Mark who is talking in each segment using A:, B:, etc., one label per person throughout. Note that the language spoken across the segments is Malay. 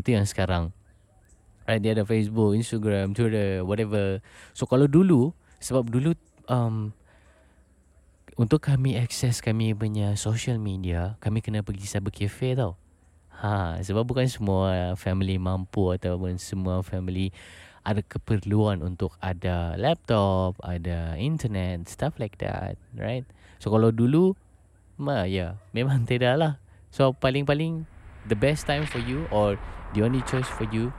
A: Itu yang sekarang. Right, dia ada Facebook, Instagram, Twitter, whatever. So kalau dulu, sebab dulu um, untuk kami akses kami punya social media, kami kena pergi cyber cafe tau. Ha, sebab bukan semua family mampu ataupun semua family ada keperluan untuk ada laptop, ada internet, stuff like that, right? So kalau dulu, ma ya, memang tidak lah. So paling-paling the best time for you or the only choice for you.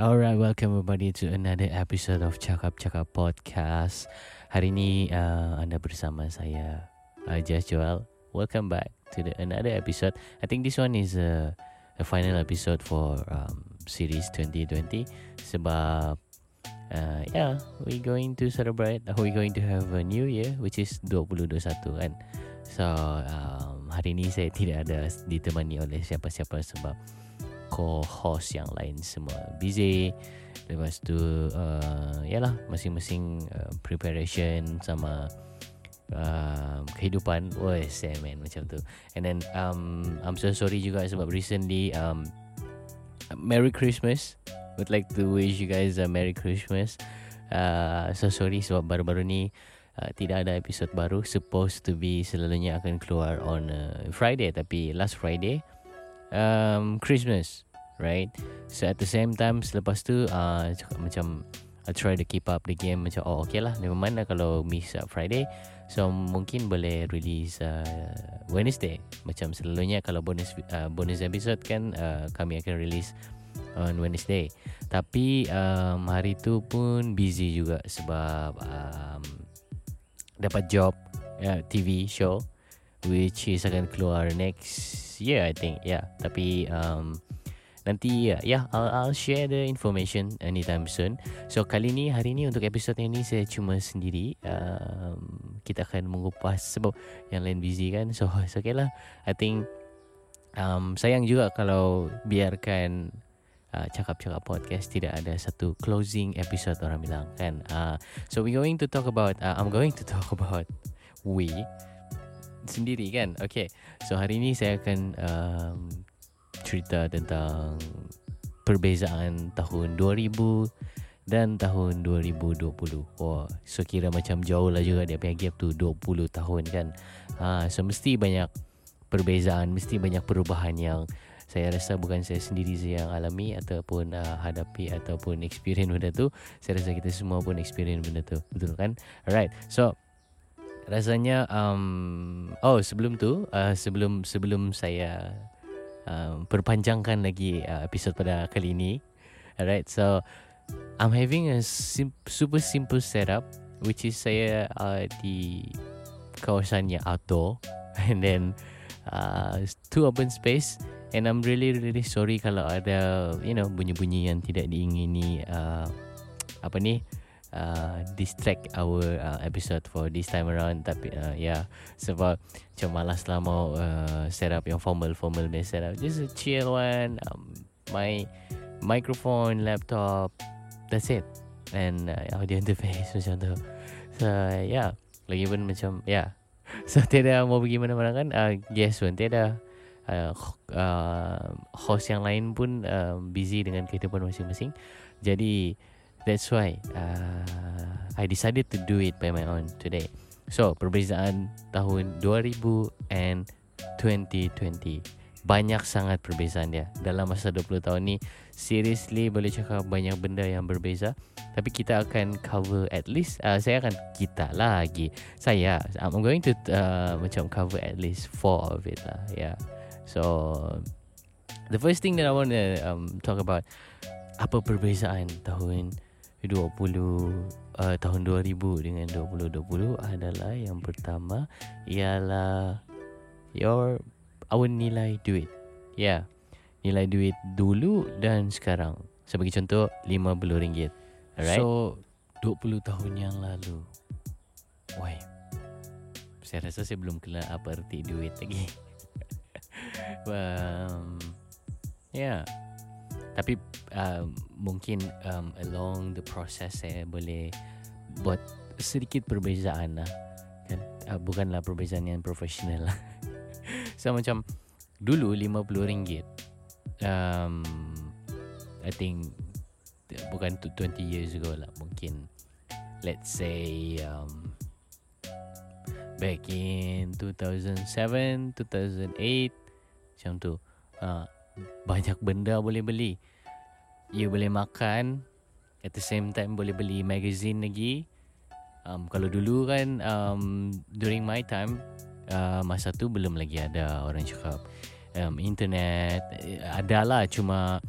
A: Alright, welcome everybody to another episode of Cakap Cakap Podcast. Hari ini uh, anda bersama saya, uh, Joel. Welcome back to the another episode. I think this one is a, a final episode for um, series 2020 sebab uh, yeah we going to celebrate uh, we going to have a new year which is 2021 kan? So um, hari ni saya tidak ada ditemani oleh siapa-siapa sebab co-host yang lain semua busy. Lepas tu uh, yalah masing-masing uh, preparation sama uh, kehidupan wes man macam tu and then um, I'm so sorry juga sebab recently um, Merry Christmas. Would like to wish you guys a Merry Christmas. Uh, so sorry sebab baru-baru ni uh, tidak ada episod baru. Supposed to be selalunya akan keluar on uh, Friday tapi last Friday um, Christmas, right? So at the same time selepas tu uh, macam I try to keep up the game macam oh okay lah never mind lah kalau miss uh, Friday so mungkin boleh release uh, Wednesday. Macam selalunya kalau bonus uh, bonus episode kan uh, kami akan release on Wednesday. Tapi um, hari tu pun busy juga sebab um, dapat job uh, TV show which is akan keluar next year I think. Yeah tapi um, Nanti ya, yeah, I'll, I'll share the information anytime soon. So kali ni hari ni untuk episod ini saya cuma sendiri. Um, kita akan mengupas sebab yang lain busy kan. So it's okay lah. I think um, sayang juga kalau biarkan uh, cakap-cakap podcast tidak ada satu closing episode orang bilang kan. Uh, so we going to talk about. Uh, I'm going to talk about we sendiri kan. Okay. So hari ini saya akan um, cerita tentang perbezaan tahun 2000 dan tahun 2020. Wah, so kira macam jauh lah juga dia punya gap tu 20 tahun kan. Ha, so mesti banyak perbezaan, mesti banyak perubahan yang saya rasa bukan saya sendiri saja yang alami ataupun uh, hadapi ataupun experience benda tu. Saya rasa kita semua pun experience benda tu. Betul kan? Alright. So rasanya um, oh sebelum tu uh, sebelum sebelum saya um, perpanjangkan lagi uh, episod pada kali ini. Alright, so I'm having a sim- super simple setup, which is saya uh, di kawasan yang outdoor, and then uh, two open space. And I'm really really sorry kalau ada you know bunyi-bunyi yang tidak diingini uh, apa ni uh, distract our uh, episode for this time around. Tapi uh, yeah sebab macam malas lah mau uh, set up yang formal formal ni. Set up just a chill one um, my microphone laptop that's it. And uh, audio interface macam tu. So yeah lagi pun macam yeah so tiada mau pergi mana-mana kan? Uh, guess pun tiada. Uh, uh, host yang lain pun uh, busy dengan kehidupan masing-masing. Jadi That's why uh, I decided to do it by my own today. So, perbezaan tahun 2000 and 2020. Banyak sangat perbezaan dia. Dalam masa 20 tahun ni, seriously boleh cakap banyak benda yang berbeza. Tapi kita akan cover at least, uh, saya akan kita lagi. Saya, I'm going to uh, macam cover at least four of it lah. Yeah. So, the first thing that I want to um, talk about, apa perbezaan tahun 20 uh, tahun 2000 dengan 2020 adalah yang pertama ialah your our nilai duit. Ya. Yeah. Nilai duit dulu dan sekarang. Sebagai contoh RM50. Alright. So 20 tahun yang lalu. Why? Saya rasa saya belum kenal apa arti duit lagi. um, yeah tapi uh, mungkin um, along the process saya boleh buat sedikit perbezaan lah. Kan? Uh, bukanlah perbezaan yang profesional lah. So macam dulu RM50 um, I think bukan 20 years ago lah. Mungkin let's say um, back in 2007 2008 macam tu. Uh, banyak benda boleh beli. You boleh makan at the same time boleh beli magazine lagi. Um, kalau dulu kan um, during my time uh, masa tu belum lagi ada orang cakap. Um, internet ada lah cuma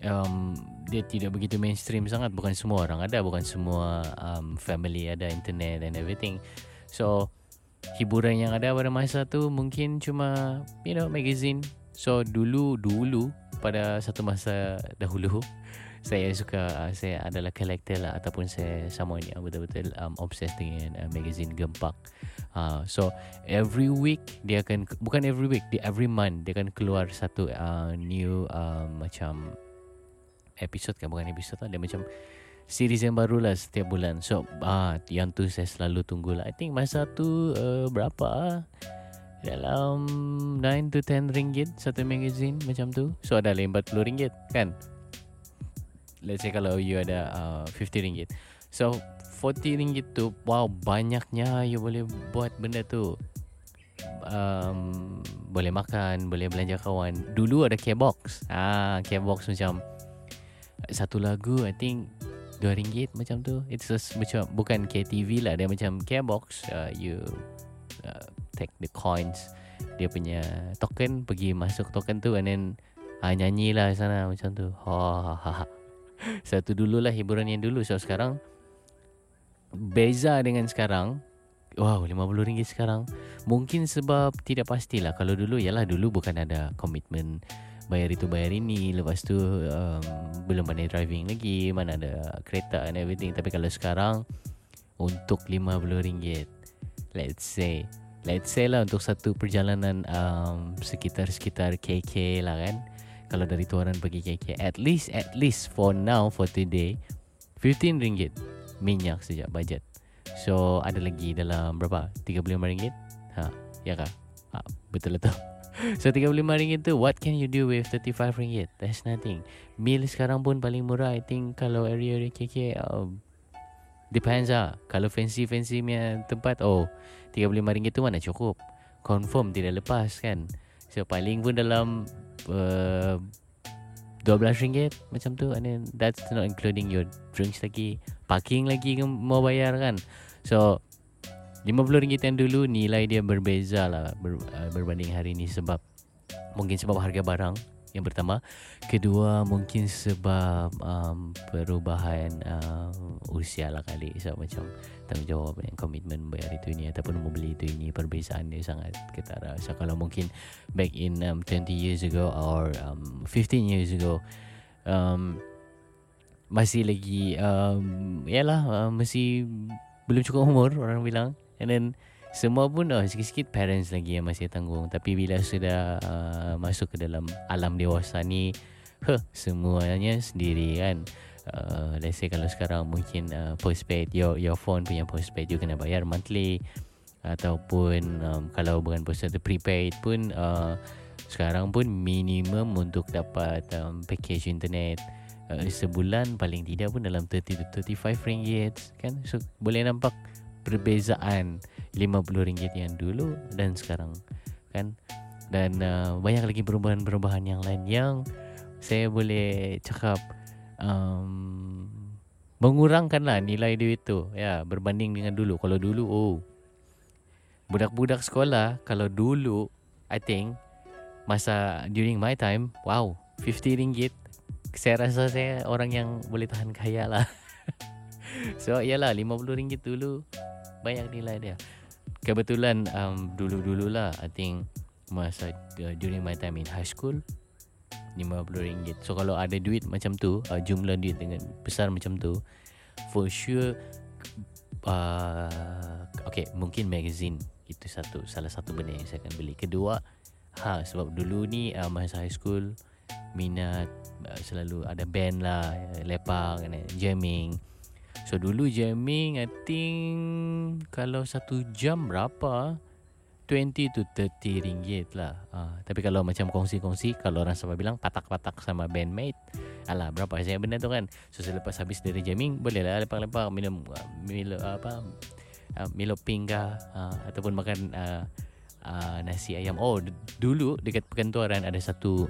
A: um, dia tidak begitu mainstream sangat. Bukan semua orang ada bukan semua um, family ada internet and everything. So hiburan yang ada pada masa tu mungkin cuma you know magazine so dulu dulu pada satu masa dahulu saya suka uh, saya adalah collector lah ataupun saya sama yang betul-betul um, obsessed dengan uh, magazine gempak. Uh, so every week dia akan bukan every week di every month dia akan keluar satu uh, new uh, macam episode kan bukan episode lah dia macam series yang baru lah setiap bulan. So ah yang tu saya selalu tunggu lah. I think masa tu uh, berapa ah dalam 9 to 10 ringgit satu magazine macam tu so ada 40 ringgit kan? Let's say kalau you ada uh, 50 ringgit. So 40 ringgit tu wow banyaknya you boleh buat benda tu. Um, boleh makan boleh belanja kawan. Dulu ada K-box. Ah K-box macam satu lagu I think dua ringgit macam tu. It's just macam bukan KTV lah dia macam K-box uh, you uh, take the coins dia punya token pergi masuk token tu and then uh, nyanyi lah sana macam tu. Ha ha ha, ha. satu dulu lah hiburan yang dulu. So sekarang beza dengan sekarang Wow, RM50 sekarang Mungkin sebab tidak pastilah. Kalau dulu, yalah dulu bukan ada komitmen bayar itu bayar ini. Lepas tu um, belum pandai driving lagi mana ada kereta and everything. Tapi kalau sekarang untuk RM50 let's say let's say lah untuk satu perjalanan um, sekitar-sekitar KK lah kan. Kalau dari tuaran pergi KK at least at least for now for today RM15 minyak sejak budget so ada lagi dalam berapa? RM35 ha ya kah? Ha, betul lah tu. So RM35 tu What can you do with RM35 That's nothing. Meal sekarang pun paling murah I think Kalau area-area KK uh, Depends lah. Kalau fancy-fancy punya tempat Oh RM35 tu mana cukup? Confirm tidak lepas kan? So paling pun dalam uh, RM12 Macam tu And then That's not including your drinks lagi Parking lagi mau bayar kan? So RM50 yang dulu nilai dia berbeza lah ber, uh, berbanding hari ini sebab mungkin sebab harga barang yang pertama kedua mungkin sebab um, perubahan uh, usia lah kali. So macam tanggungjawab yang komitmen bayar itu ini ataupun membeli itu ini perbezaan dia sangat ketara. So kalau mungkin back in um, 20 years ago or um, 15 years ago um, masih lagi um, yalah uh, masih belum cukup umur orang bilang. And then semua pun oh, sikit-sikit parents lagi yang masih tanggung. Tapi bila sudah uh, masuk ke dalam alam dewasa ni huh, Semuanya sendiri kan? Uh, Let's say kalau sekarang mungkin uh, postpaid your, your phone punya postpaid You kena bayar monthly. Ataupun um, kalau bukan postpaid prepaid pun uh, Sekarang pun minimum untuk dapat um, package internet. Uh, Sebulan paling tidak pun dalam 30 to 35 ringgit kan? So boleh nampak perbezaan RM50 yang dulu dan sekarang kan? Dan uh, banyak lagi perubahan-perubahan yang lain yang saya boleh cakap um, mengurangkan lah nilai duit tu ya berbanding dengan dulu. Kalau dulu oh budak-budak sekolah kalau dulu I think masa during my time wow 50 ringgit. Saya rasa saya orang yang boleh tahan kaya lah. So iyalah 50 ringgit dulu banyak nilai dia kebetulan um, dulu-dulu lah I think masa uh, during my time in high school RM50 so kalau ada duit macam tu uh, jumlah duit dengan besar macam tu for sure uh, okay mungkin magazine itu satu salah satu benda yang saya akan beli kedua Ha sebab dulu ni uh, masa high school minat uh, selalu ada band lah lepak and jamming. So dulu jamming I think kalau satu jam berapa? 20 to 30 ringgit lah. Uh, Tapi kalau macam kongsi-kongsi Kalau orang sama bilang patak-patak sama bandmate Alah berapa saya benda tu kan? So selepas habis dari jamming Boleh lah lepak-lepak minum uh, Milo apa uh, Milo pingga uh, Ataupun makan uh, uh, nasi ayam. Oh d- dulu dekat perkantoran ada satu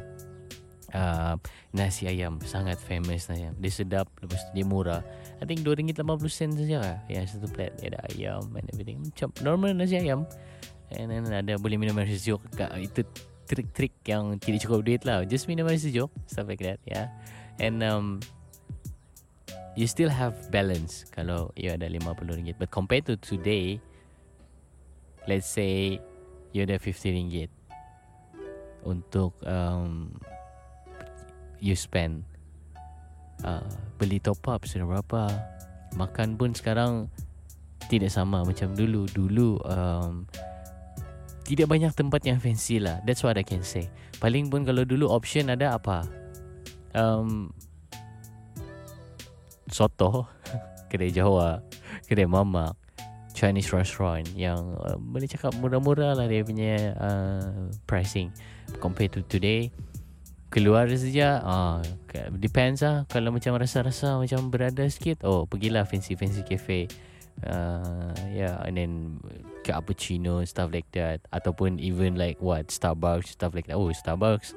A: uh, Nasi ayam Sangat famous nasi ayam. Dia sedap Lepas tu dia murah. I think RM2.50 saja lah. Yang satu plate Dia ada ayam and everything. Macam normal nasi ayam. And then ada boleh minum air sejuk Itu trik-trik yang tidak cukup duit lah. Just minum air sejuk Stuff like that yeah. And um, You still have balance Kalau you ada RM50 But compared to today Let's say You ada RM50 Untuk um, You spend uh, Beli top up sudah berapa Makan pun sekarang Tidak sama macam dulu Dulu um, tidak banyak tempat yang fancy lah. That's what I can say. Paling pun kalau dulu option ada apa? Um, soto, kedai Jawa, kedai mamak, Chinese restaurant yang uh, boleh cakap murah-murah lah dia punya uh, pricing. Compared to today, keluar saja, uh, depends lah. Kalau macam rasa-rasa macam berada sikit, oh pergilah fancy-fancy cafe. Uh, yeah and then cappuccino stuff like that. Ataupun even like what? Starbucks stuff like that. Oh Starbucks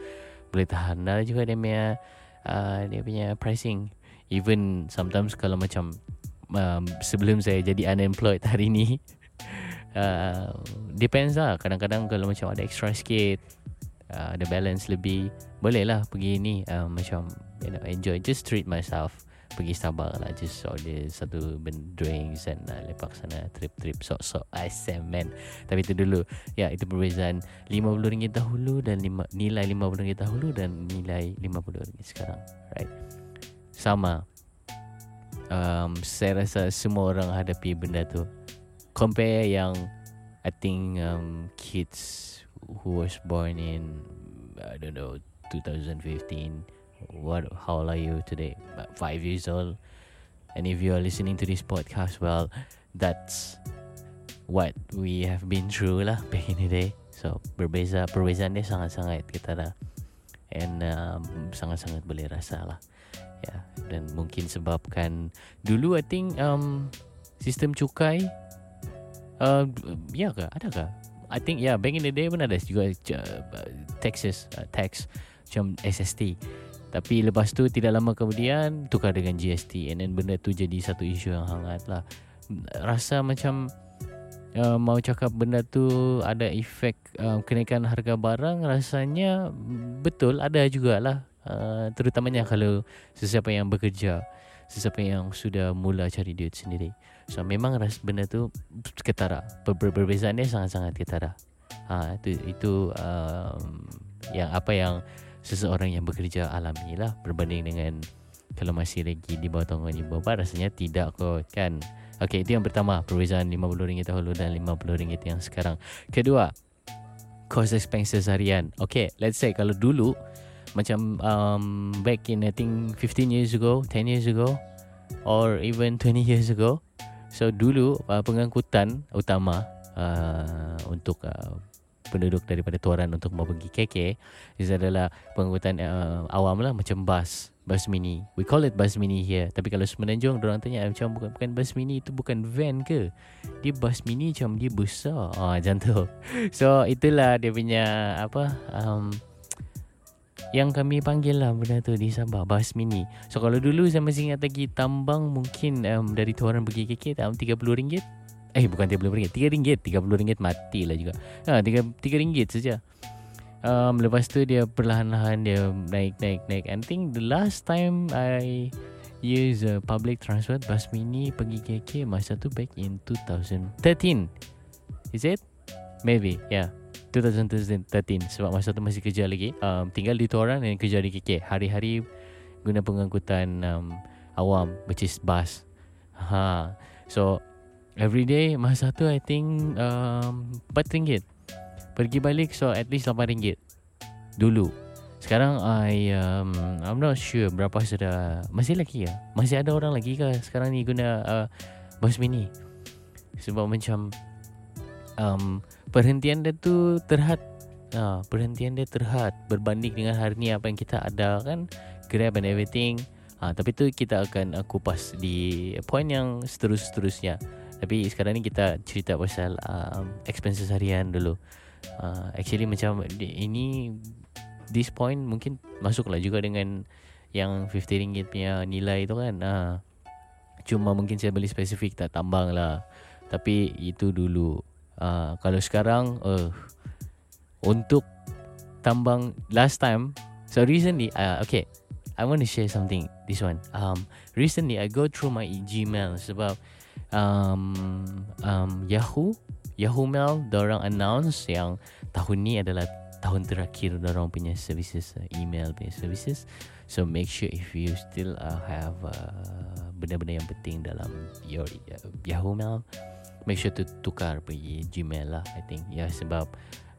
A: boleh tahan lah juga dia punya uh, dia punya pricing. Even sometimes kalau macam um, sebelum saya jadi unemployed hari ni uh, depends lah. Kadang-kadang kalau macam ada extra sikit uh, ada balance lebih boleh lah pergi ni uh, macam you know, enjoy just treat myself. Pergi Starbucks lah just order satu drinks dan uh, lepak sana trip-trip sok-sok asam man. Tapi itu dulu. Ya itu perbezaan. RM50 dahulu dan lima, nilai RM50 dahulu dan nilai RM50 sekarang. Right? Sama. Um, saya rasa semua orang hadapi benda tu. Compare yang I think um, kids who was born in I don't know 2015 what how old are you today? About five years old. And if you are listening to this podcast well that's what we have been through lah back in the day. So berbeza perbezaan dia sangat-sangat kita dah. And um, sangat-sangat boleh rasa lah. Yeah. dan mungkin sebabkan dulu I think um, sistem cukai uh, ya ke? Ada ke I think yeah back in the day pun ada juga uh, taxes uh, tax macam SST tapi lepas tu tidak lama kemudian tukar dengan GST and then benda tu jadi satu isu yang hangat lah. Rasa macam uh, mau cakap benda tu ada efek uh, kenaikan harga barang rasanya betul ada jugalah. Uh, terutamanya kalau sesiapa yang bekerja, sesiapa yang sudah mula cari duit sendiri. So memang ras benda tu ketara. Perbezaan dia sangat-sangat ketara. Ha, itu itu um, yang apa yang seseorang yang bekerja alami lah berbanding dengan kalau masih lagi di bawah tanggungan ibu bapa rasanya tidak kot kan Okey itu yang pertama perbezaan RM50 dahulu dan RM50 yang sekarang kedua cost expenses harian Okay let's say kalau dulu macam um, back in I think 15 years ago 10 years ago or even 20 years ago so dulu uh, pengangkutan utama uh, untuk uh, penduduk daripada Tuaran untuk mau pergi KK Ini adalah pengangkutan uh, awam lah macam bus bus mini. We call it bus mini here. Tapi kalau semenanjung orang tanya macam bukan bukan bus mini itu bukan van ke? Dia bus mini macam dia besar. Ah macam tu. So itulah dia punya apa um, yang kami panggil lah benda tu di Sabah bus mini. So kalau dulu saya masih ingat lagi tambang mungkin um, dari Tuaran pergi KK dalam RM30 Eh bukan RM30 RM3 RM30 mati lah juga. Ha, RM3 saja. Um, Lepas tu dia perlahan-lahan Dia naik naik naik. I think the last time I Use a public transport Bus mini pergi KK Masa tu back in 2013 Is it? Maybe yeah 2013 Sebab masa tu masih kerja lagi. Um, Tinggal di Tuaran Dan kerja di KK Hari-hari Guna pengangkutan um, Awam Which is bus. Ha. So Every day masa tu I think um, RM4 Pergi balik So at least RM8 Dulu. Sekarang I um, I'm not sure Berapa sudah. Masih lagi ya Masih ada orang lagi ke Sekarang ni guna uh, Bus mini? Sebab macam um, Perhentian dia tu Terhad uh, Perhentian dia terhad Berbanding dengan hari ni Apa yang kita ada kan. Grab and everything. Uh, Tapi tu kita akan uh, kupas Di point yang Seterus-seterusnya. Tapi sekarang ni kita Cerita pasal um, Expenses harian dulu. Uh, Actually macam Ini This point Mungkin Masuklah juga dengan Yang 50 ringgit punya Nilai tu kan. Uh, Cuma mungkin saya beli spesifik Tak tambang lah. Tapi itu dulu uh, Kalau sekarang uh, Untuk Tambang Last time So recently uh, Okay I want to share something This one. Um, Recently I go through my Gmail Sebab um, um, Yahoo Yahoo Mail Diorang announce Yang tahun ni adalah tahun terakhir orang punya services uh, email punya services. So make sure if you still uh, have uh, benda-benda yang penting dalam your uh, Yahoo Mail make sure to tukar pergi Gmail lah I think. Ya yeah, sebab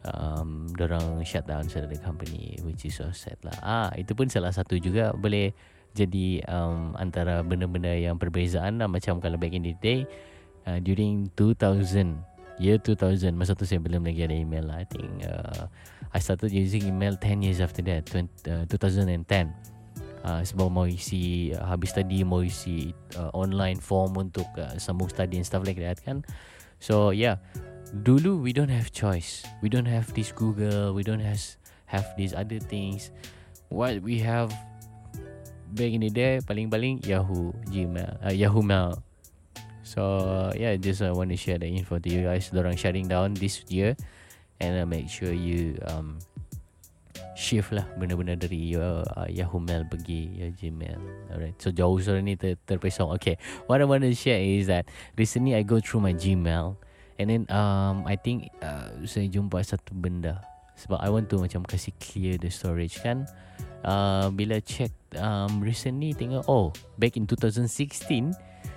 A: um, orang shut down the company which is so sad lah. Ah itu pun salah satu juga boleh jadi um, antara benda-benda yang perbezaan lah macam kalau back in the day uh, during 2000 year 2000 masa tu saya belum lagi ada email lah. I think uh, I started using email 10 years after that 20, uh, 2010 uh, sebab mau isi uh, habis tadi mau isi uh, online form untuk uh, sambung study and stuff like that kan. So yeah. Dulu we don't have choice. We don't have this Google. We don't have have these other things. What we have back in the day paling-paling Yahoo Gmail uh, Yahoo Mail. So yeah, just I uh, want to share the info to you guys. Dorang shutting down this year, and uh, make sure you um, shift lah benda-benda dari your uh, Yahoo Mail pergi your Gmail. Alright. So jauh suara ni ter terpesong. Okay. What I want to share is that recently I go through my Gmail, and then um I think uh, saya jumpa satu benda. Sebab I want to macam kasih clear the storage kan. Uh, bila check um, recently tengok oh back in 2016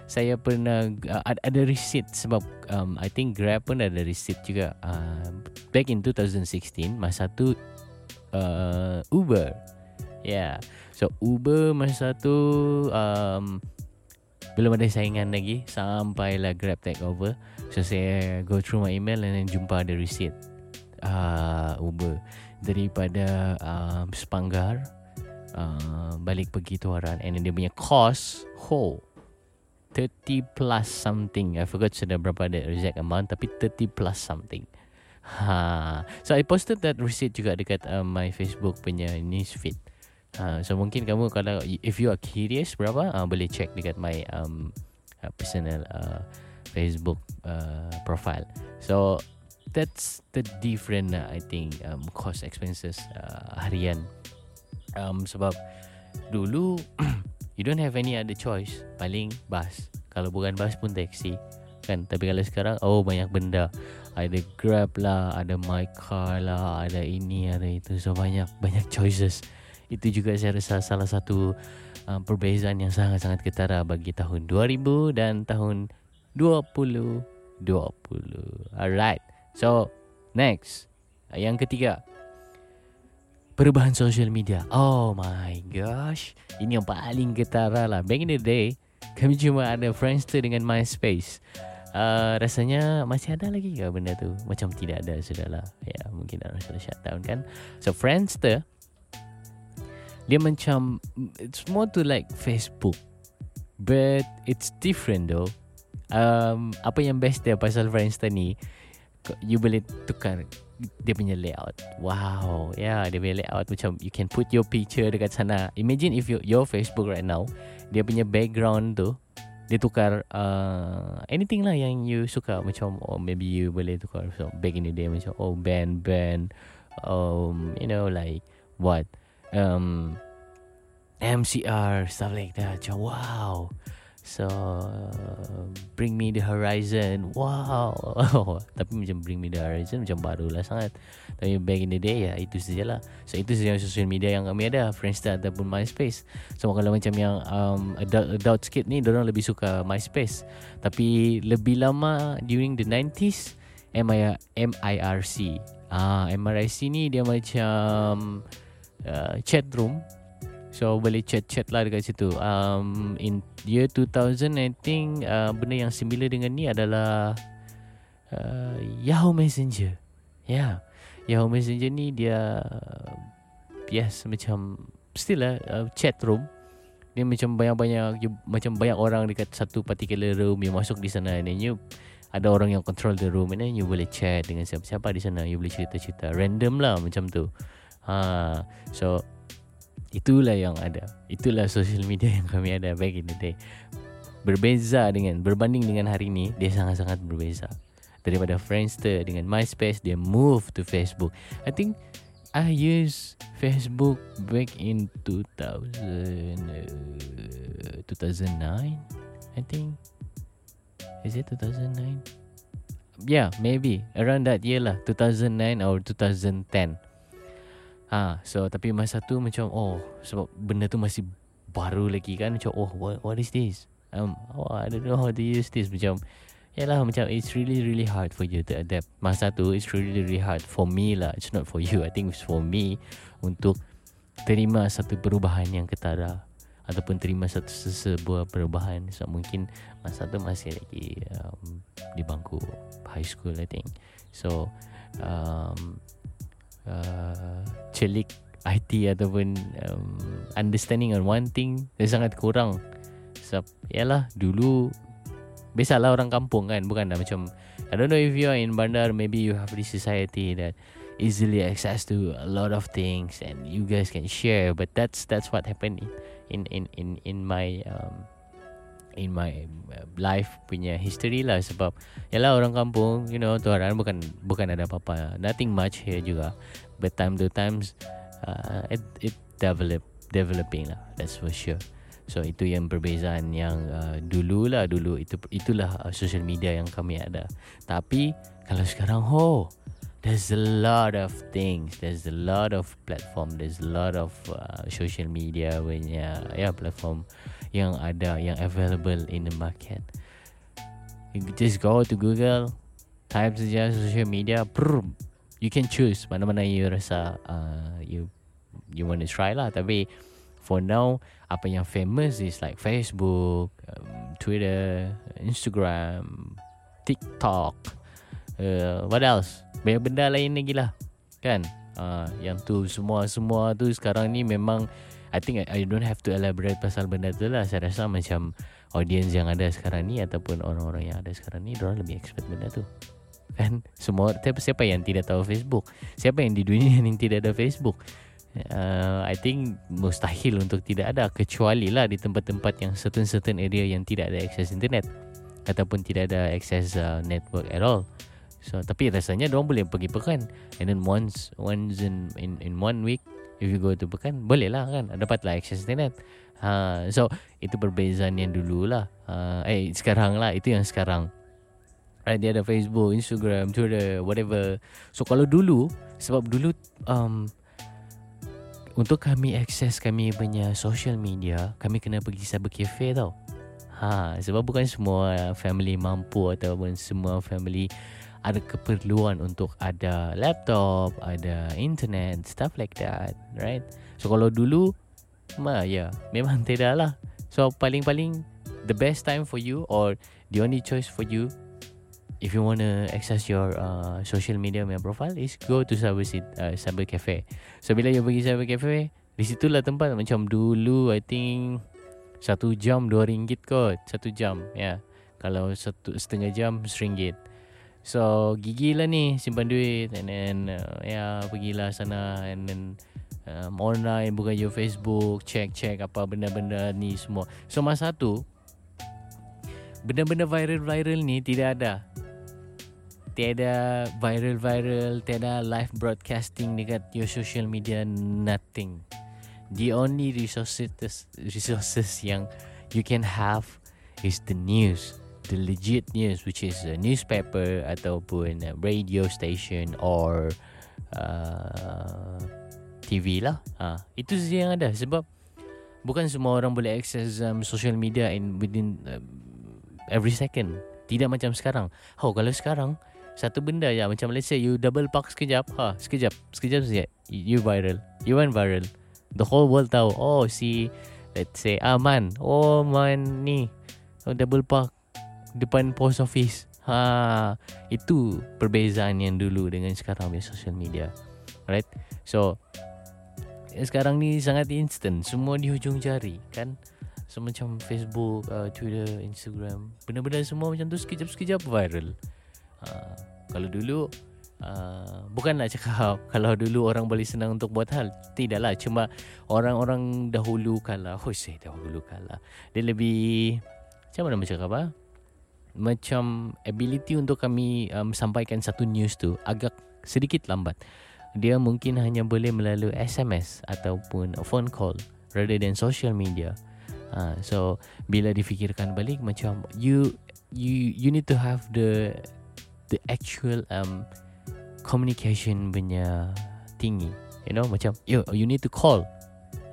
A: saya pernah uh, ada receipt sebab um, I think Grab pun ada receipt juga uh, back in 2016 masa tu uh, Uber. Yeah. So Uber masa tu um, belum ada saingan lagi sampailah Grab take over. So saya go through my email and then jumpa ada receipt uh, Uber. Daripada um, Spanggar uh, balik pergi Tuaran and then dia punya cost whole 30 plus something. I forgot sudah berapa ada exact amount Tapi 30 plus something ha. So I posted that receipt juga Dekat uh, my Facebook punya newsfeed ha. So mungkin kamu kalau If you are curious berapa uh, Boleh check dekat my um, uh, Personal uh, Facebook uh, profile. So That's the different uh, I think um, Cost expenses uh, Harian. Um, Sebab Dulu You don't have any other choice. Paling bus Kalau bukan bus pun taxi. Kan? Tapi kalau sekarang Oh banyak benda Ada grab lah Ada my car lah Ada ini Ada itu So banyak Banyak choices Itu juga saya rasa Salah satu uh, Perbezaan yang sangat-sangat ketara Bagi tahun 2000 Dan tahun 2020 Alright So Next Yang ketiga perubahan social media. Oh my gosh. Ini yang paling ketara lah. Back in the day, kami cuma ada Friendster dengan MySpace. Uh, rasanya masih ada lagi ke benda tu? Macam tidak ada sudah lah. Ya, mungkin dah sudah shutdown kan. So Friendster, dia macam, it's more to like Facebook. But it's different though. Um, apa yang best dia pasal Friendster ni, you boleh tukar dia punya layout. Wow. Yeah, dia punya layout macam you can put your picture dekat sana. Imagine if you, your Facebook right now, dia punya background tu dia tukar uh, anything lah yang you suka macam oh maybe you boleh tukar so back in the day macam oh band band um you know like what um MCR stuff like that. Macam, wow. So Bring me the horizon. Wow. Tapi macam bring me the horizon Macam baru lah sangat. Tapi back in the day ya Itu sajalah. So itu saja social media yang kami ada. Friendster ataupun MySpace. So kalau macam yang um, adult, adult sikit ni Diorang lebih suka MySpace. Tapi lebih lama During the 90s MIR, MIRC Ah, MRIC ni dia macam uh, chat room. So boleh chat-chat lah dekat situ. Um, in year 2000 I think uh, benda yang similar dengan ni adalah uh, Yahoo Messenger. Yeah. Yahoo Messenger ni dia yes macam still lah uh, chat room. Dia macam banyak-banyak you, macam banyak orang dekat satu particular room yang masuk di sana and you ada orang yang control the room and then you boleh chat dengan siapa-siapa di sana you boleh cerita-cerita random lah macam tu ha so itulah yang ada. Itulah social media yang kami ada back in the day. Berbeza dengan berbanding dengan hari ini dia sangat-sangat berbeza. Daripada Friendster dengan MySpace dia move to Facebook. I think I use Facebook back in 2000 uh, 2009 I think. Is it 2009? Yeah, maybe. Around that year lah, 2009 or 2010. Ha, so tapi masa tu macam oh sebab benda tu masih baru lagi kan macam oh what what is this? Um, oh, I don't know how to use this macam Yalah macam it's really really hard for you to adapt. Masa tu it's really really hard for me lah. It's not for you. I think it's for me untuk terima satu perubahan yang ketara ataupun terima satu sebuah perubahan so mungkin masa tu masih lagi um, di bangku high school I think so um, uh, celik IT ataupun um, understanding on one thing dia sangat kurang. Sebab yalah dulu biasalah orang kampung kan bukan dah macam I don't know if you are in bandar maybe you have this society that easily access to a lot of things and you guys can share but that's that's what happened in in in in my um, in my uh, life punya history lah sebab yalah orang kampung you know tuaran bukan bukan ada apa-apa. Nothing much here juga. But time to times uh, it it develop developing lah that's for sure. So itu yang perbezaan yang uh, dulu lah dulu itu itulah uh, social media yang kami ada. Tapi kalau sekarang ho there's a lot of things there's a lot of platform there's a lot of uh, social media when yeah, yeah platform yang ada yang available in the market. You just go to google type saja social media brr, you can choose mana-mana you rasa uh, you you want to try lah. Tapi for now apa yang famous is like facebook um, twitter instagram tiktok uh, what else? Banyak benda lain lagi lah kan? Uh, yang tu semua semua tu sekarang ni memang I think I, I don't have to elaborate pasal benda tu lah. Saya rasa macam audience yang ada sekarang ni ataupun orang-orang yang ada sekarang ni orang lebih expert benda tu. Kan? Semua siapa, siapa yang tidak tahu Facebook? Siapa yang di dunia yang tidak ada Facebook? Uh, I think mustahil untuk tidak ada kecuali lah di tempat-tempat yang certain-certain area yang tidak ada akses internet ataupun tidak ada akses uh, network at all. So tapi rasanya dia boleh pergi pekan and then once once in in in one week if you go to pekan boleh lah kan dapat lah access internet. Ha so itu perbezaan yang dulu lah. Ha, eh sekarang lah itu yang sekarang. Right, dia ada Facebook, Instagram, Twitter, whatever. So kalau dulu sebab dulu um, untuk kami akses kami punya social media, kami kena pergi cyber cafe tau. Ha, sebab bukan semua family mampu ataupun semua family ada keperluan untuk ada laptop, ada internet, stuff like that, right? So kalau dulu, ma yeah, memang tidak lah. So paling-paling the best time for you or the only choice for you if you want to access your uh, social media media profile is go to cyber uh, cyber cafe. So bila you pergi cyber cafe, di situlah tempat macam dulu I think satu jam dua ringgit kot satu jam ya. Yeah. Kalau satu setengah jam seringgit. So gigi lah ni simpan duit and then uh, ya pergilah sana and then um, online buka your Facebook check check apa benda-benda ni semua. So masa tu benda-benda viral-viral ni tidak ada. Tiada viral-viral, tiada live broadcasting dekat your social media nothing. The only resources resources yang you can have is the news the legit news which is a newspaper ataupun a radio station or uh, TV lah. Ha, itu saja yang ada. Sebab bukan semua orang boleh access um, social media in within uh, every second. Tidak macam sekarang. Oh, kalau sekarang satu benda je. Macam let's say you double park sekejap. Ha sekejap. Sekejap saja. You viral. You went viral. The whole world tahu. Oh si let's say aman. Oh man ni. Oh, double park depan post office. Ha itu perbezaan yang dulu dengan sekarang punya social media. Right so sekarang ni sangat instant. Semua di hujung jari kan? So macam Facebook uh, Twitter Instagram benda-benda semua macam tu sekejap-sekejap viral. Uh, kalau dulu uh, Bukan nak cakap Kalau dulu orang boleh senang untuk buat hal. Tidaklah Cuma orang-orang dahulu kala Oh saya dahulu kala Dia lebih Macam mana macam apa Macam ability untuk kami um, Sampaikan satu news tu Agak sedikit lambat. Dia mungkin hanya boleh melalui SMS Ataupun phone call Rather than social media. Uh, So Bila difikirkan balik Macam You You you need to have the the actual um communication punya tinggi you know? Macam yo you need to call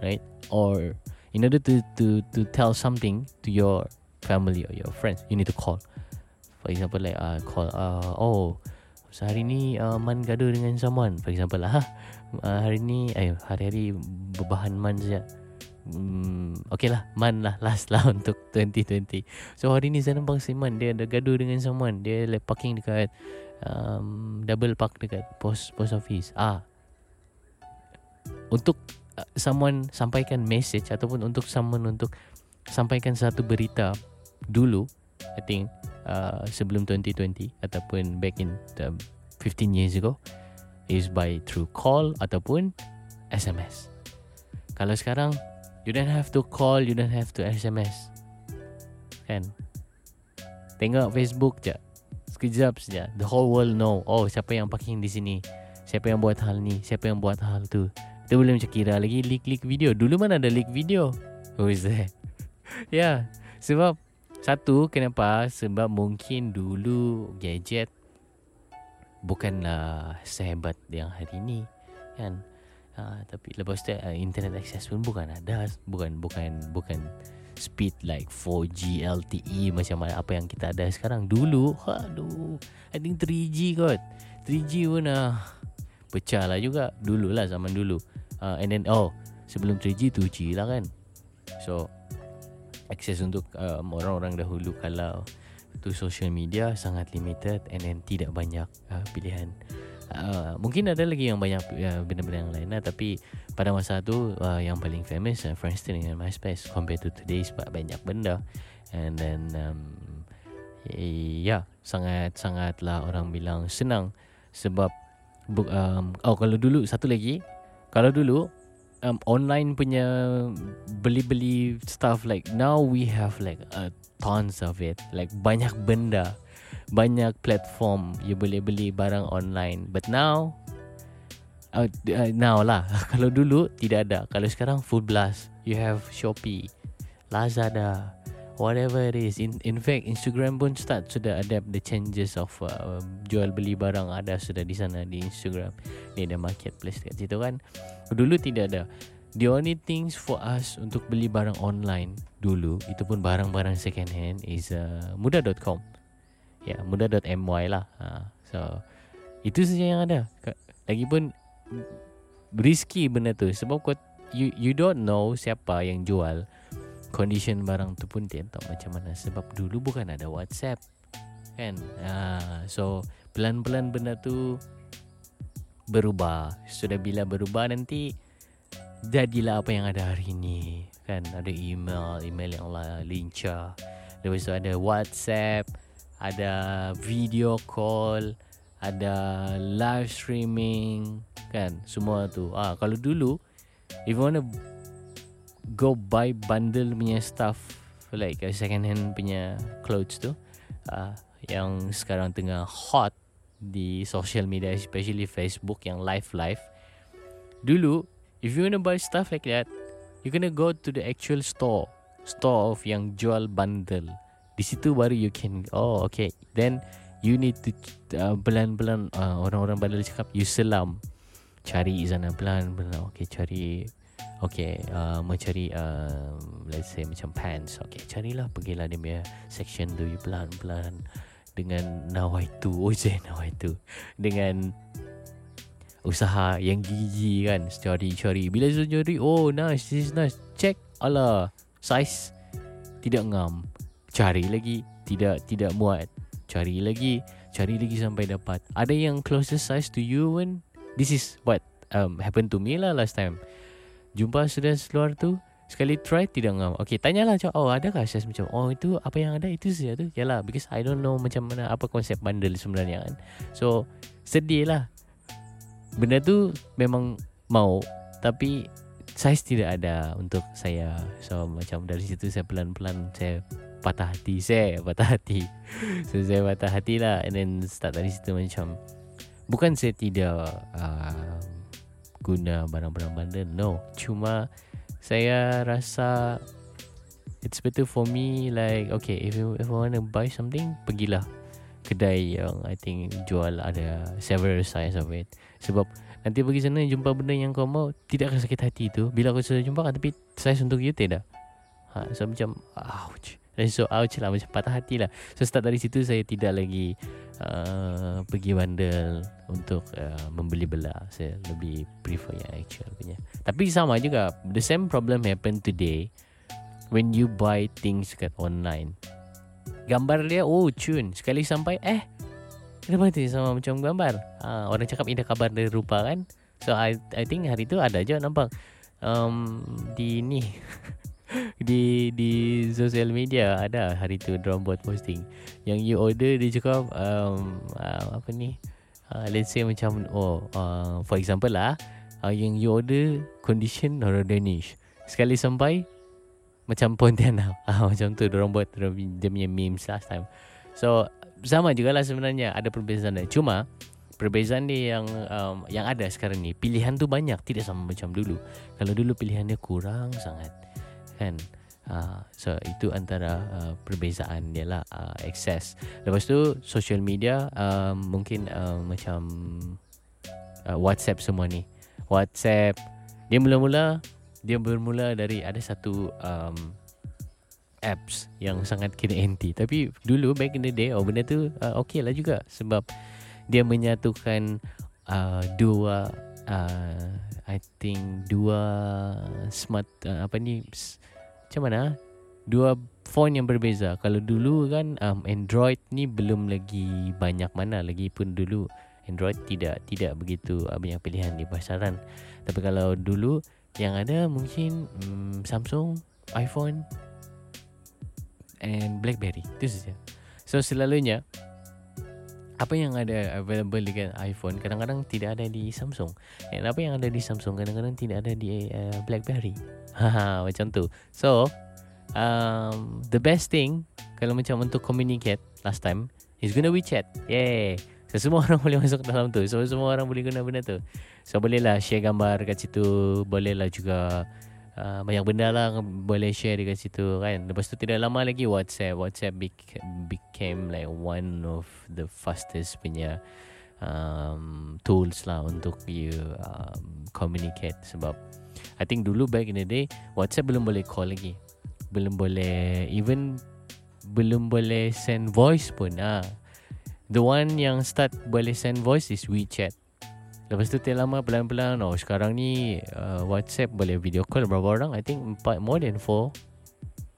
A: right? Or in order to to to tell something to your family or your friends you need to call for example like uh, call uh, oh sehari ni uh, man gaduh dengan someone for example lah uh, hari ni ayo hari-hari berbahan man saja. Hmm, okay lah Man lah Last lah untuk 2020 So hari ni nampak si Man Dia ada gaduh dengan someone Dia like parking dekat um, Double park dekat Post post office. Ah, Untuk uh, Someone Sampaikan message Ataupun untuk someone Untuk Sampaikan satu berita Dulu I think uh, Sebelum 2020 Ataupun back in the 15 years ago Is by through call Ataupun SMS Kalau sekarang You don't have to call You don't have to SMS Kan? Tengok Facebook je. Sekejap saja. The whole world know Oh siapa yang parking di sini? Siapa yang buat hal ni? Siapa yang buat hal tu? Kita boleh macam kira lagi Leak-leak video. Dulu mana ada leak video? Who is that? Ya yeah, Sebab Satu Kenapa Sebab mungkin dulu Gadget Bukanlah Sehebat yang hari ni Kan? Ha, tapi lepas tu uh, internet access pun bukan ada. Bukan bukan bukan speed like 4G LTE macam apa yang kita ada sekarang. Dulu aduh I think 3G kot. 3G pun uh, pecah lah juga dulu lah zaman dulu. Uh, and then oh sebelum 3G 2G lah kan. So access untuk um, orang-orang dahulu kalau tu social media sangat limited and then tidak banyak uh, pilihan. Uh, mungkin ada lagi yang banyak uh, benda-benda yang lain lah tapi pada masa tu uh, yang paling famous uh, Friendster dengan MySpace compared to today sebab banyak benda. And then um, ya yeah, sangat sangatlah orang bilang senang sebab um, oh kalau dulu satu lagi. Kalau dulu um, online punya beli-beli stuff like now we have like uh, tons of it. Like banyak benda banyak platform you boleh beli barang online. But now uh, uh, now lah. Kalau dulu tidak ada. Kalau sekarang food blast. You have shopee lazada whatever it is. In in fact instagram pun start sudah adapt the changes of uh, jual beli barang ada sudah di sana di instagram. Ni ada marketplace kat situ kan. Dulu tidak ada. The only things for us untuk beli barang online dulu itu pun barang-barang second hand is uh, mudah.com Ya mudah.my lah. Ha, So Itu saja yang ada. Lagipun Risky benda tu. Sebab kau You you don't know Siapa yang jual Condition barang tu pun Tidak tahu macam mana. Sebab dulu bukan ada whatsapp Kan? Ha, So Pelan-pelan benda tu Berubah. Sudah bila berubah nanti Jadilah apa yang ada hari ini Kan? Ada email Email yang lincah. Lepas tu ada whatsapp ada video call, ada live streaming, kan? Semua tu. Ah, kalau dulu if you want to go buy bundle punya stuff like a second hand punya clothes tu, ah, yang sekarang tengah hot di social media especially Facebook yang live live. Dulu if you want to buy stuff like that, you gonna go to the actual store, store of yang jual bundle. Di situ baru you can Oh okay Then You need to uh, Belan-belan uh, Orang-orang bandar cakap You selam Cari sana Belan-belan Okay cari Okay uh, Mencari uh, Let's say macam pants. Okay carilah Pergilah dia punya Section tu You pelan-pelan dengan nawaitu oh saya nawaitu dengan usaha yang gigi kan cari-cari bila saya cari oh nice this is nice. Check ala size tidak ngam. Cari lagi tidak tidak muat. Cari lagi cari lagi sampai dapat. Ada yang closest size to you when this is what um, happened to me lah last time jumpa sudah luar tu Sekali try tidak ngam. Okay tanyalah macam Oh adakah size macam Oh itu apa yang ada Itu saja tu? Yalah because I don't know Macam mana Apa konsep bundle sebenarnya kan. So Sedih lah Benda tu Memang Mau Tapi Size tidak ada Untuk saya. So macam dari situ Saya pelan-pelan Saya Patah hati Saya patah hati. So saya patah hati lah And then Start dari situ macam Bukan saya tidak uh, Guna barang-barang bundle No. Cuma saya rasa it's better for me like okay if you if I want to buy something pergilah kedai yang I think jual ada several size of it. Sebab nanti pergi sana jumpa benda yang kau mau tidak akan sakit hati tu. Bila kau sudah jumpa kan tapi size untuk you tidak. Ha, so macam ouch dan so ouch lah macam patah hati lah. So start dari situ saya tidak lagi uh, Pergi bandel Untuk uh, membeli bela. Saya lebih prefer yang actual punya. Tapi sama juga The same problem happen today When you buy things kat online. Gambar dia Oh cun Sekali sampai Eh Kenapa tu sama macam gambar? Uh, Orang cakap indah kabar dari rupa kan? So I I think hari tu ada je nampak. Um, Di ni di di social media ada hari tu drone buat posting. Yang you order dia cakap um, uh, apa ni? Uh, let's say macam oh uh, for example lah uh, yang you order condition or Danish. Sekali sampai macam Pontianak. Uh, macam tu drone buat dia punya memes last time. So sama juga lah sebenarnya ada perbezaan cuma Perbezaan dia yang um, yang ada sekarang ni Pilihan tu banyak Tidak sama macam dulu. Kalau dulu pilihannya kurang sangat kan? Uh, so itu antara uh, perbezaan dia lah uh, access. Lepas tu social media um, mungkin uh, macam uh, WhatsApp semua ni. WhatsApp dia mula-mula dia bermula dari ada satu um, apps yang sangat kena anti. Tapi dulu back in the day oh benda tu uh, okay lah juga. Sebab dia menyatukan uh, dua uh, I think dua smart uh, apa ni macam mana dua phone yang berbeza. Kalau dulu kan um, Android ni belum lagi banyak mana. Lagi pun dulu Android tidak tidak begitu uh, banyak pilihan di pasaran. Tapi kalau dulu yang ada mungkin um, Samsung iPhone and BlackBerry. Itu saja. So selalunya apa yang ada available dengan iPhone kadang-kadang tidak ada di Samsung. Dan apa yang ada di Samsung kadang-kadang tidak ada di uh, BlackBerry. Haha, macam tu. So, um, the best thing kalau macam untuk communicate last time is gonna WeChat. Yay. So, semua orang boleh masuk dalam tu. So, semua orang boleh guna benda tu. So, bolehlah share gambar kat situ. Bolehlah juga uh, banyak benda lah boleh share dekat situ kan. Lepas tu tidak lama lagi WhatsApp. WhatsApp bec- became like one of the fastest punya um, tools lah untuk you um, communicate. Sebab I think dulu back in the day WhatsApp belum boleh call lagi. Belum boleh even belum boleh send voice pun ah. The one yang start boleh send voice is WeChat Lepas tu tak lama pelan-pelan. Oh sekarang ni uh, WhatsApp boleh video call berapa orang? I think empat more than four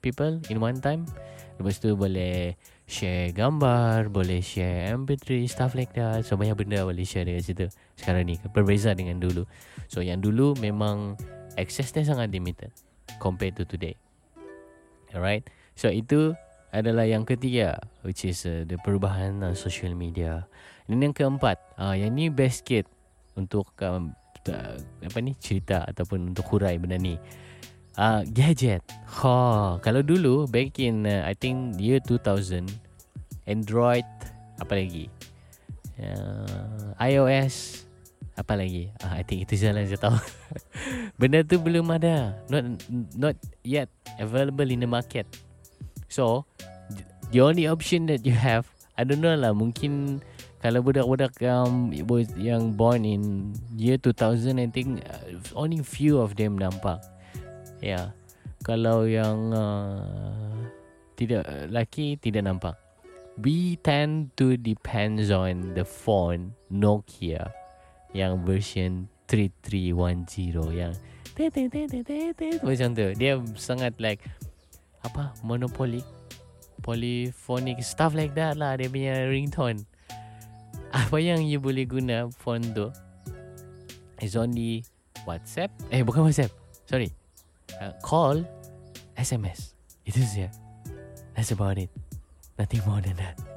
A: People in one time. Lepas tu boleh share gambar Boleh share MP3 Stuff like that. So banyak benda boleh share dekat situ Sekarang ni. Berbeza dengan dulu. So yang dulu memang Access dia sangat limited Compared to today. Alright? So itu adalah yang ketiga Which is uh, the perubahan uh, social media. Dan yang keempat uh, Yang ni best kit untuk um, apa ni cerita ataupun untuk hurai benda ni. Uh, gadget. Ha, kalau dulu back in uh, I think year 2000 Android apa lagi? Uh, iOS apa lagi? Uh, I think itu saja saya tahu. benda tu belum ada. Not not yet available in the market. So the only option that you have I don't know lah mungkin kalau budak-budak um, yang born in year 2000 I think uh, only few of them nampak. Ya. Yeah. kalau yang uh, tidak laki tidak nampak. We tend to depends on the phone Nokia yang version 3310 yang macam tu. Dia sangat like apa monopoly polyphonic stuff like that lah dia punya ringtone apa yang you boleh guna phone tu? Is only WhatsApp. Eh bukan WhatsApp. Sorry. Uh, call SMS itu saja. That's about it. Nothing more than that.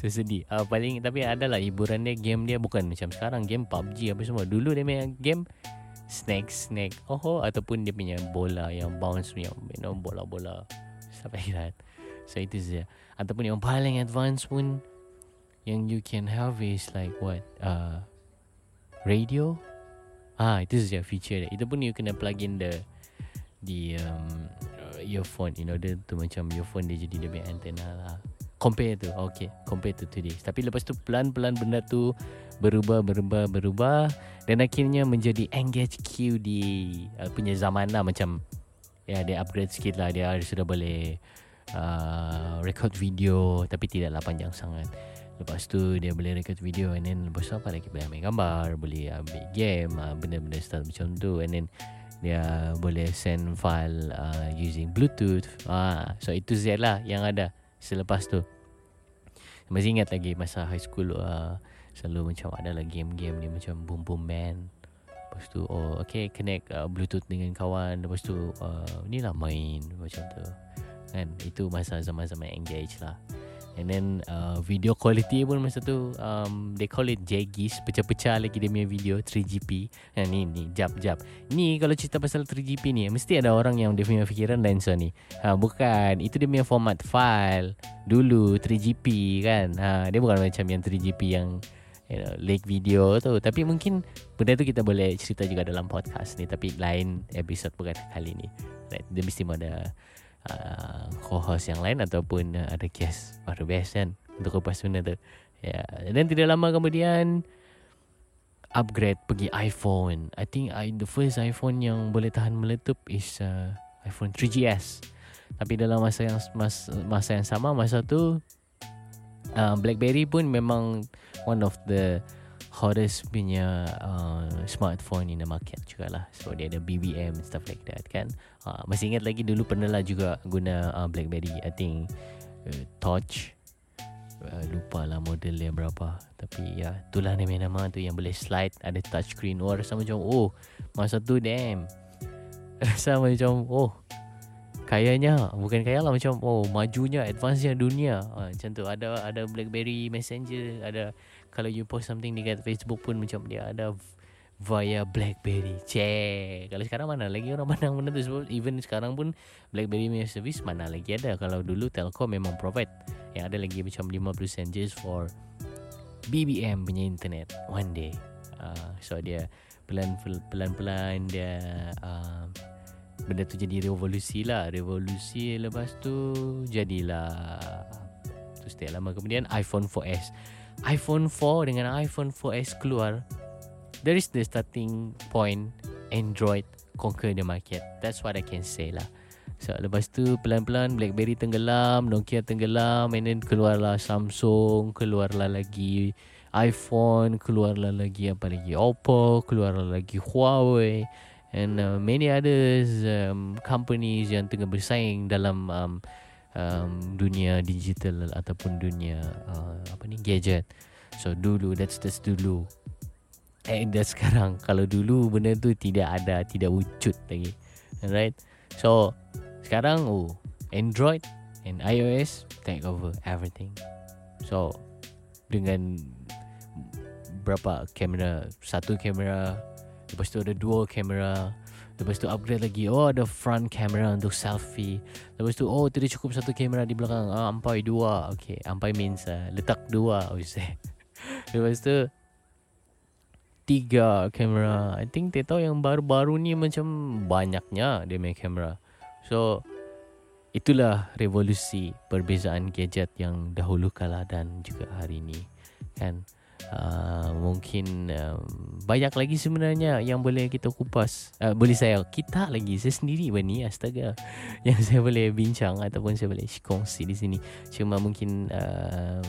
A: So sedih. Uh, Paling Tapi adalah hiburan dia Game dia bukan macam sekarang. Game PUBG apa semua. Dulu dia main game Snake Snake Oh, Ataupun dia punya bola Yang bounce Yang you know, bola-bola. Stuff like that. So itu saja. Ataupun yang paling advance pun Yang you can have is like what uh, Radio? Ah itu saja feature dia. Itu pun you kena plug in the The um, Earphone In order to macam Earphone dia jadi punya antenna lah. Compare tu okay compare to today. Tapi lepas tu pelan-pelan benda tu berubah berubah berubah dan akhirnya menjadi engage queue di uh, punya zaman lah. Macam ya dia upgrade sikit lah. Dia sudah boleh uh, record video tapi tidaklah panjang sangat lepas tu dia boleh record video and then lepas tu apa lagi? Boleh ambil gambar boleh ambil game uh, benda-benda style macam tu and then dia boleh send file uh, using bluetooth. Uh, so itu Z lah yang ada selepas tu. Masih ingat lagi masa high school uh, selalu macam ada lah game-game ni macam boom boom man. Lepas tu oh okay connect uh, bluetooth dengan kawan. Lepas tu uh, ni lah main macam tu. Kan? Itu masa zaman-zaman engage lah And then uh, video quality pun masa tu um, They call it jaggies Pecah-pecah lagi dia punya video 3GP ha, Ni ni jap jap. Ni kalau cerita pasal 3GP ni Mesti ada orang yang dia punya fikiran lain so ni. Ha, Bukan. Itu dia punya format file. Dulu 3GP kan. Ha, Dia bukan macam yang 3GP yang you know, Lake video tu. Tapi mungkin Benda tu kita boleh cerita juga dalam podcast ni. Tapi lain episode bukan kali ni. Right? Dia mesti ada uh, co-host yang lain ataupun uh, ada guest baru best kan untuk kupas benda tu. Ya, yeah. dan tidak lama kemudian upgrade pergi iPhone. I think I, the first iPhone yang boleh tahan meletup is uh, iPhone 3GS. Tapi dalam masa yang mas, masa yang sama masa tu uh, BlackBerry pun memang one of the hottest punya uh, smartphone in the market juga lah So dia ada BBM and stuff like that kan? Uh, Masih ingat lagi dulu pernah lah juga guna uh, Blackberry I think uh, Touch uh, Lupa lah model dia berapa. Tapi ya itulah nama nama tu yang boleh slide Ada touch screen Oh rasa macam oh Masa tu damn. Rasa macam oh Kayanya. Bukan kaya lah macam Oh majunya Advance-nya dunia. Uh, Macam tu. Ada ada Blackberry Messenger Ada kalau you post something dekat Facebook pun macam dia ada via BlackBerry. Cek. Kalau sekarang mana lagi orang pandang benda tu sebab even sekarang pun BlackBerry punya service mana lagi ada. Kalau dulu Telkom memang provide yang ada lagi macam 50 cent just for BBM punya internet one day. Uh, so dia pelan pelan pelan dia uh, benda tu jadi revolusi lah. Revolusi lepas tu jadilah tu setiap lama kemudian iPhone 4S iPhone 4 dengan iPhone 4S keluar there is the starting point Android conquer the market. That's what I can say lah. So lepas tu pelan-pelan BlackBerry tenggelam Nokia tenggelam and then keluarlah Samsung keluarlah lagi iPhone keluarlah lagi apa lagi Oppo keluarlah lagi Huawei and uh, many others um, companies yang tengah bersaing dalam um, um, dunia digital ataupun dunia uh, apa ni gadget. So dulu that's that's dulu. Eh dah sekarang kalau dulu benda tu tidak ada, tidak wujud lagi. Right? So sekarang oh Android and iOS take over everything. So dengan berapa kamera satu kamera lepas tu ada dua kamera Lepas tu upgrade lagi. Oh ada front camera untuk selfie. Lepas tu oh tidak cukup satu kamera di belakang. Ah, Ampai dua. Okay ampai means uh, letak dua. Lepas tu Tiga kamera. I think dia tahu yang baru-baru ni macam banyaknya dia main kamera. So Itulah revolusi perbezaan gadget yang dahulu kala dan juga hari ini Kan uh, mungkin um, banyak lagi sebenarnya yang boleh kita kupas. Uh, boleh saya kita lagi. Saya sendiri bani astaga. Yang saya boleh bincang ataupun saya boleh kongsi di sini. Cuma mungkin uh,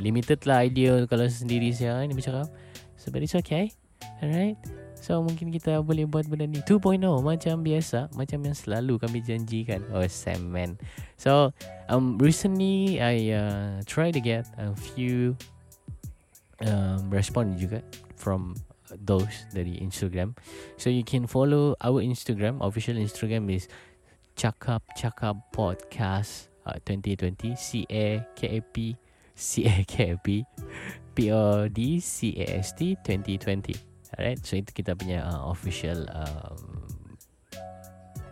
A: limited lah idea kalau sendiri saya ni bercakap. So but it's okay. Alright? So mungkin kita boleh buat benda ni. 2.0 macam biasa. Macam yang selalu kami janjikan. Oh Sam man. So um, recently I uh, try to get a few um, respond juga from those dari Instagram. So you can follow our Instagram. Official Instagram is Cakap Cakap Podcast uh, 2020 C A K A P C A K A P P O D C A S T 2020. Alright, so itu kita punya uh, official um,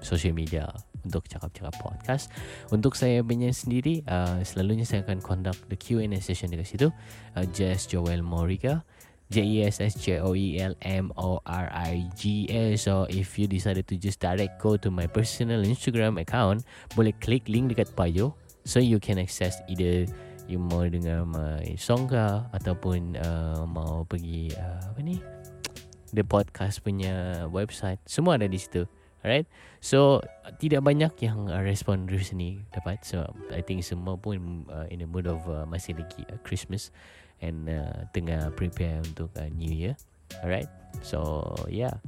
A: social media untuk cakap-cakap podcast. Untuk saya punya sendiri, uh, selalunya saya akan conduct the Q&A session dekat situ. Uh, Jess Joel Moriga. J-E-S-S-J-O-E-L-M-O-R-I-G-A So if you decided to just direct go to my personal Instagram account Boleh klik link dekat bio So you can access either You mau dengar my song ke Ataupun uh, mau pergi uh, apa ni The podcast punya website Semua ada di situ Alright? So Tidak banyak yang uh, Respon recently Dapat. So I think semua pun uh, In the mood of uh, Masih lagi uh, Christmas And uh, Tengah prepare Untuk uh, New Year. Alright? So Yeah.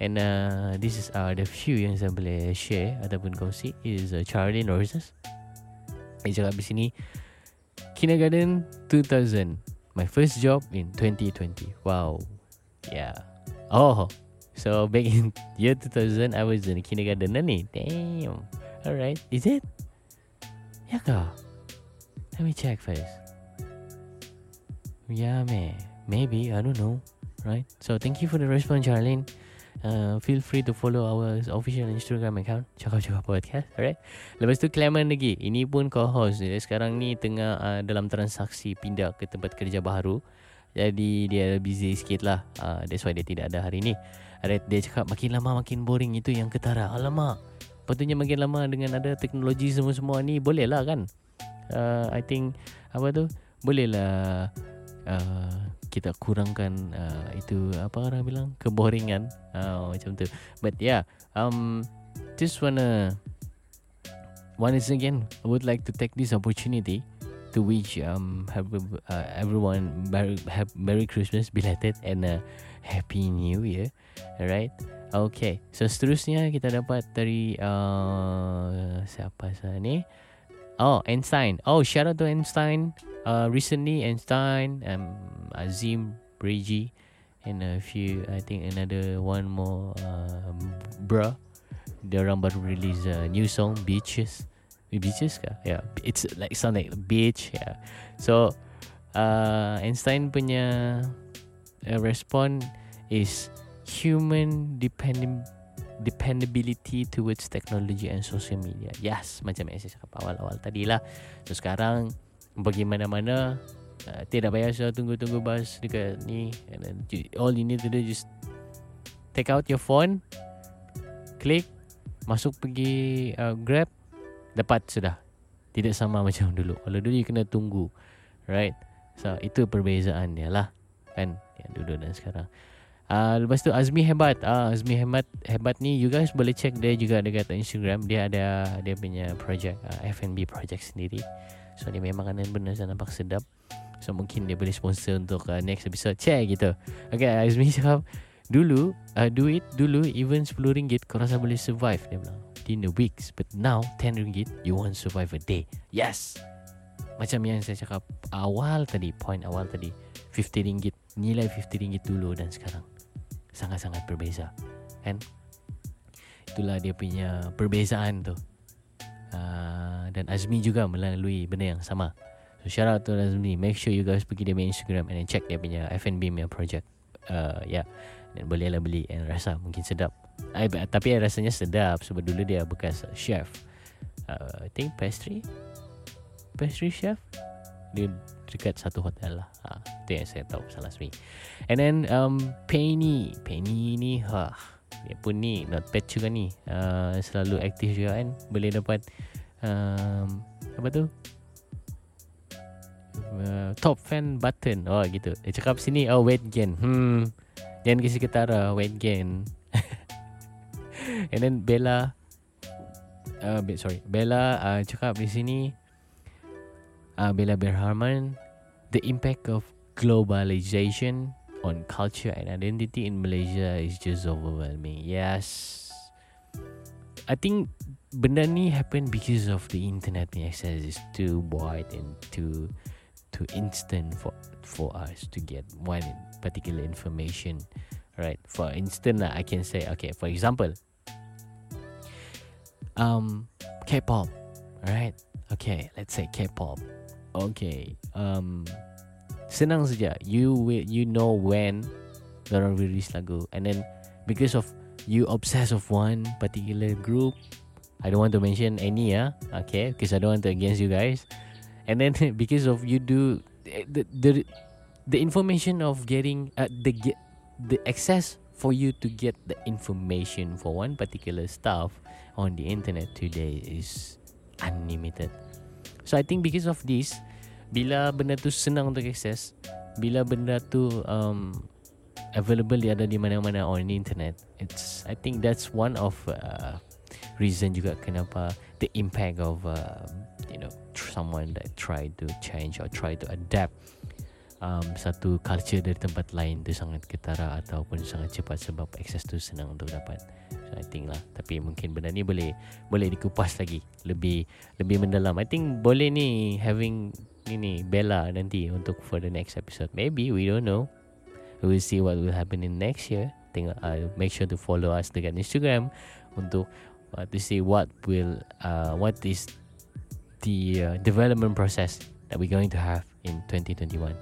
A: And uh, This is uh, The few yang saya boleh share Ataupun kongsi Is uh, Charlie Roses. Dia cakap di sini Kindergarten 2000 My first job In 2020 Wow. Yeah. Oh So back in year 2000 I was in kindergarten ni. Damn. Alright. Is it? Ya kah? Let me check first. Yeah man Maybe. I don't know. Right? So thank you for the response Charlene. Uh, Feel free to follow our official Instagram account Cakap-cakap podcast. Alright? Lepas tu Clement lagi. Ini pun co-host Sekarang ni tengah uh, dalam transaksi Pindah ke tempat kerja baru. Jadi dia busy sikit lah. Uh, That's why dia tidak ada hari ni dia cakap makin lama makin boring itu yang ketara. Alamak. Patutnya makin lama dengan ada teknologi semua-semua ni boleh lah kan. Uh, I think apa tu boleh lah uh, kita kurangkan uh, itu apa orang bilang keboringan uh, macam tu. But yeah, um, just wanna once again I would like to take this opportunity to wish um have, uh, everyone merry, have merry Christmas belated and uh, happy New Year. Alright. Okay. So seterusnya kita dapat dari uh, siapa saya ni? Oh, Einstein. Oh, shout out to Einstein. Uh, recently, Einstein, um, Azim, Reggie, and a few. I think another one more. Uh, bro, dia orang baru release a new song, Beaches. Beaches kah? Yeah, it's like sound like beach. Yeah. So, uh, Einstein punya uh, respond is human depend dependability towards technology and social media. Yes, macam yang saya cakap awal-awal tadi lah. So sekarang bagaimana-mana uh, tidak payah saya tunggu-tunggu bas dekat ni. And then, all you need to do just take out your phone, klik, masuk pergi uh, Grab, dapat sudah. Tidak sama macam dulu. Kalau dulu you kena tunggu. Right? So itu perbezaan dia lah. Kan? Dulu dan sekarang. Uh, lepas tu Azmi hebat uh, Azmi hebat Hebat ni You guys boleh check dia juga Dekat Instagram. Dia ada Dia punya project uh, F&B project sendiri. So dia memang Makanan benda Saya nampak sedap. So mungkin dia boleh sponsor Untuk uh, next episode. Check gitu. Okay Azmi cakap Dulu uh, Do it dulu Even RM10 Kau rasa boleh survive. Dia bilang In the weeks But now RM10 You want survive a day. Yes! Macam yang saya cakap Awal tadi Point awal tadi RM50 Nilai RM50 dulu Dan sekarang sangat-sangat berbeza kan? Itulah dia punya perbezaan tu. Uh, dan Azmi juga melalui benda yang sama. So shout out to Azmi. Make sure you guys pergi dia punya Instagram and check dia punya F&B punya project. Uh, ya. Yeah. dan bolehlah beli and rasa mungkin sedap. I, tapi rasanya sedap sebab dulu dia bekas chef. Uh, I think pastry? Pastry chef dia dekat satu hotel lah. Ha, itu yang saya tahu salah sini. And then um, Penny, Penny ni ha, dia pun ni not bad juga ni. Uh, selalu aktif juga kan. Boleh dapat um, apa tu? uh, top fan button. Oh gitu. Dia cakap sini oh weight gain. Hmm. Jangan kasi ketara weight gain. And then Bella uh, sorry Bella uh, cakap di sini uh, Bella Berharman the impact of globalization on culture and identity in Malaysia is just overwhelming. Yes. I think benda ni happen because of the internet access is too wide and too too instant for for us to get one particular information right for instance i can say okay for example um k-pop right okay let's say k-pop okay um senang saja. You will you know when orang release lagu. And then because of you obsess of one particular group I don't want to mention any yeah okay? Because I don't want to against you guys. And then because of you do the the, the information of getting uh, the get the access for you to get the information for one particular stuff on the internet today is unlimited so I think because of this bila benda tu senang untuk access bila benda tu um, available ada di mana-mana on the internet it's I think that's one of uh, reason juga kenapa the impact of uh, you know someone that try to change or try to adapt um, satu culture dari tempat lain tu sangat ketara ataupun sangat cepat sebab akses tu senang untuk dapat. I think lah. Tapi mungkin benda ni boleh boleh dikupas lagi lebih lebih mendalam. I think boleh ni having ini Bella nanti untuk for the next episode. Maybe we don't know. We will see what will happen in next year. Think uh, make sure to follow us dekat Instagram untuk uh, to see what will uh, what is the uh, development process that we're going to have in 2021.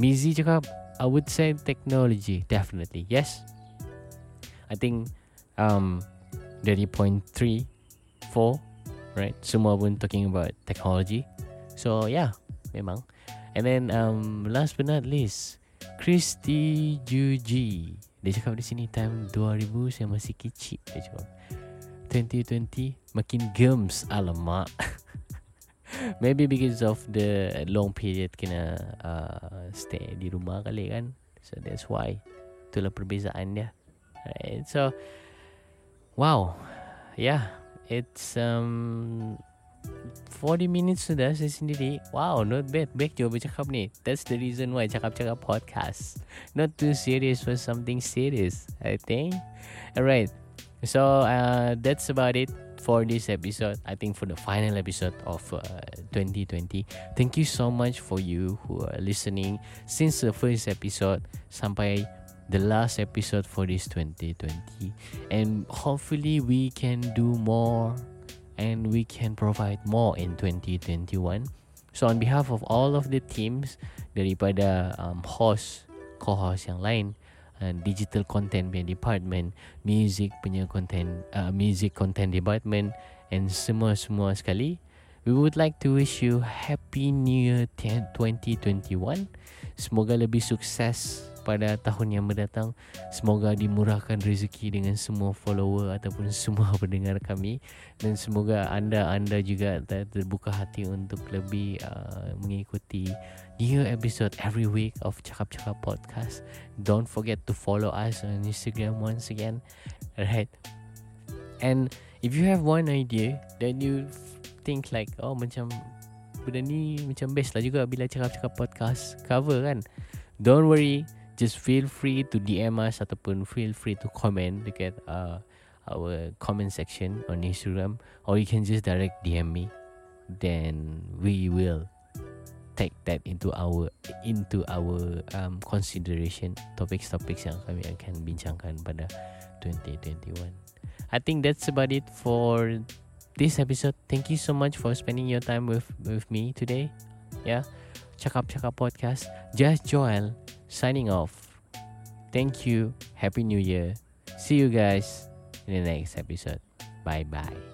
A: Mizi cakap, I would say technology definitely yes. I think um, dari point three, four, right? Semua pun talking about technology. So yeah, memang. And then um, last but not least, Christy Juji. Dia cakap di sini time 2000 saya masih kecil. Dia cakap. 2020 makin gems alamak maybe because of the long period kena uh, stay di rumah kali kan so that's why itulah perbezaan dia right so wow. Yeah. It's um 40 minutes sudah saya sendiri. Wow not bad. Back je bercakap ni. That's the reason why Cakap-cakap podcast. Not too serious For something serious I think. Alright. So uh, that's about it for this episode. I think for the final episode of uh, 2020. Thank you so much for you who are listening since the first episode. Sampai the last episode for this 2020. And hopefully we can do more and we can provide more in 2021. So on behalf of all of the teams daripada um, host, co-host yang lain, uh, digital content punya department, music punya content, uh, music content department and semua-semua sekali. We would like to wish you happy new year 2021. Semoga lebih sukses pada tahun yang mendatang. Semoga dimurahkan rezeki dengan semua follower ataupun semua pendengar kami dan semoga anda-anda juga terbuka hati untuk lebih uh, mengikuti new episode every week of Cakap Cakap Podcast. Don't forget to follow us on Instagram once again. Alright. And if you have one idea then you think like oh macam benda ni macam best lah juga bila cakap-cakap podcast cover kan. Don't worry, just feel free to DM us ataupun feel free to comment dekat uh, our comment section on Instagram or you can just direct DM me then we will take that into our into our um, consideration topics-topics yang kami akan bincangkan pada 2021. I think that's about it for this episode. Thank you so much for spending your time with with me today. Yeah. Cakap Cakap Podcast. Just Joel signing off. Thank you. Happy New Year. See you guys in the next episode. Bye bye.